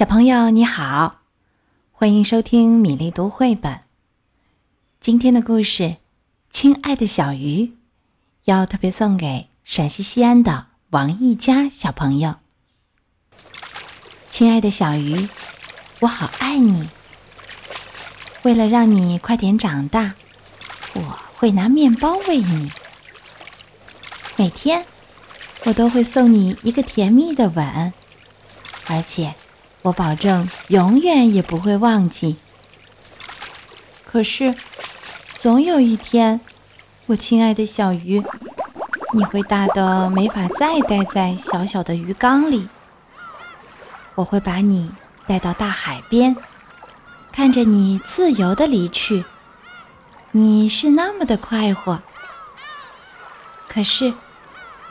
小朋友你好，欢迎收听米粒读绘本。今天的故事《亲爱的小鱼》要特别送给陕西西安的王一佳小朋友。亲爱的小鱼，我好爱你。为了让你快点长大，我会拿面包喂你。每天，我都会送你一个甜蜜的吻，而且。我保证永远也不会忘记。可是，总有一天，我亲爱的小鱼，你会大的没法再待在小小的鱼缸里。我会把你带到大海边，看着你自由的离去。你是那么的快活。可是，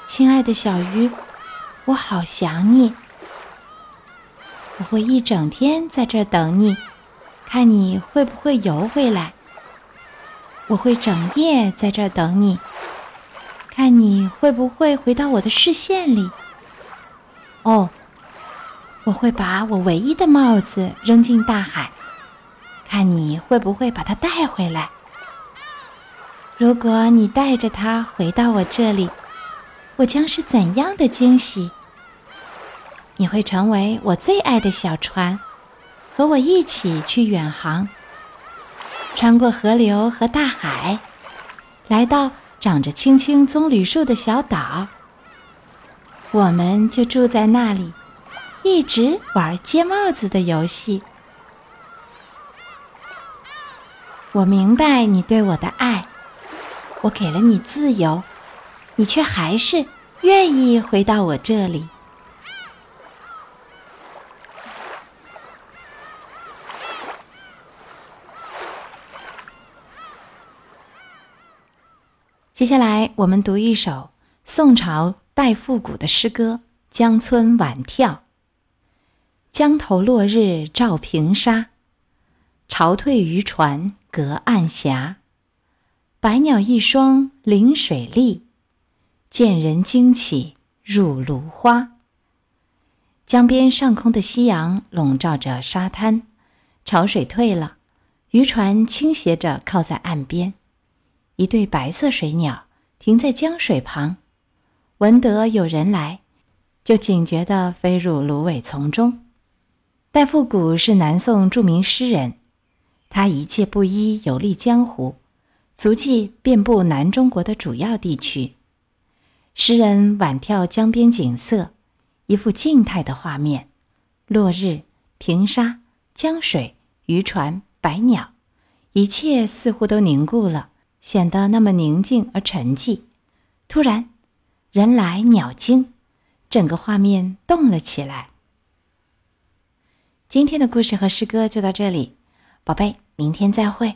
亲爱的小鱼，我好想你。我会一整天在这等你，看你会不会游回来。我会整夜在这等你，看你会不会回到我的视线里。哦，我会把我唯一的帽子扔进大海，看你会不会把它带回来。如果你带着它回到我这里，我将是怎样的惊喜！你会成为我最爱的小船，和我一起去远航，穿过河流和大海，来到长着青青棕榈树的小岛。我们就住在那里，一直玩接帽子的游戏。我明白你对我的爱，我给了你自由，你却还是愿意回到我这里。接下来，我们读一首宋朝戴复古的诗歌《江村晚眺》。江头落日照平沙，潮退渔船隔岸霞。百鸟一双临水立，见人惊起入芦花。江边上空的夕阳笼罩着沙滩，潮水退了，渔船倾斜着靠在岸边。一对白色水鸟停在江水旁，闻得有人来，就警觉地飞入芦苇丛中。戴复古是南宋著名诗人，他一介布衣游历江湖，足迹遍布南中国的主要地区。诗人晚眺江边景色，一幅静态的画面：落日、平沙、江水、渔船、百鸟，一切似乎都凝固了。显得那么宁静而沉寂。突然，人来鸟惊，整个画面动了起来。今天的故事和诗歌就到这里，宝贝，明天再会。